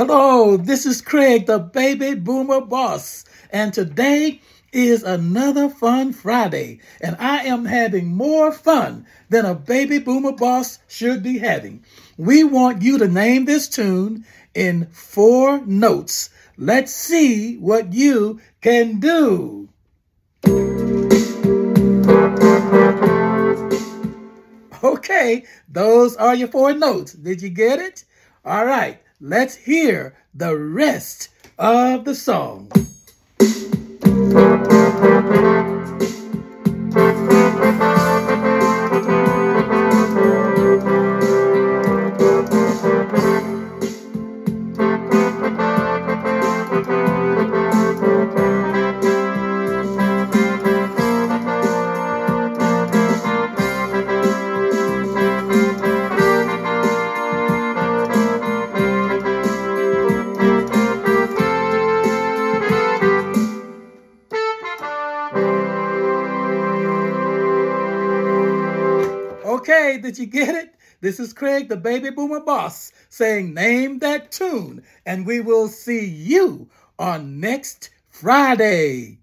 Hello, this is Craig, the baby boomer boss, and today is another fun Friday, and I am having more fun than a baby boomer boss should be having. We want you to name this tune in four notes. Let's see what you can do. Okay, those are your four notes. Did you get it? All right, let's hear the rest of the song. Okay, did you get it? This is Craig, the baby boomer boss, saying name that tune, and we will see you on next Friday.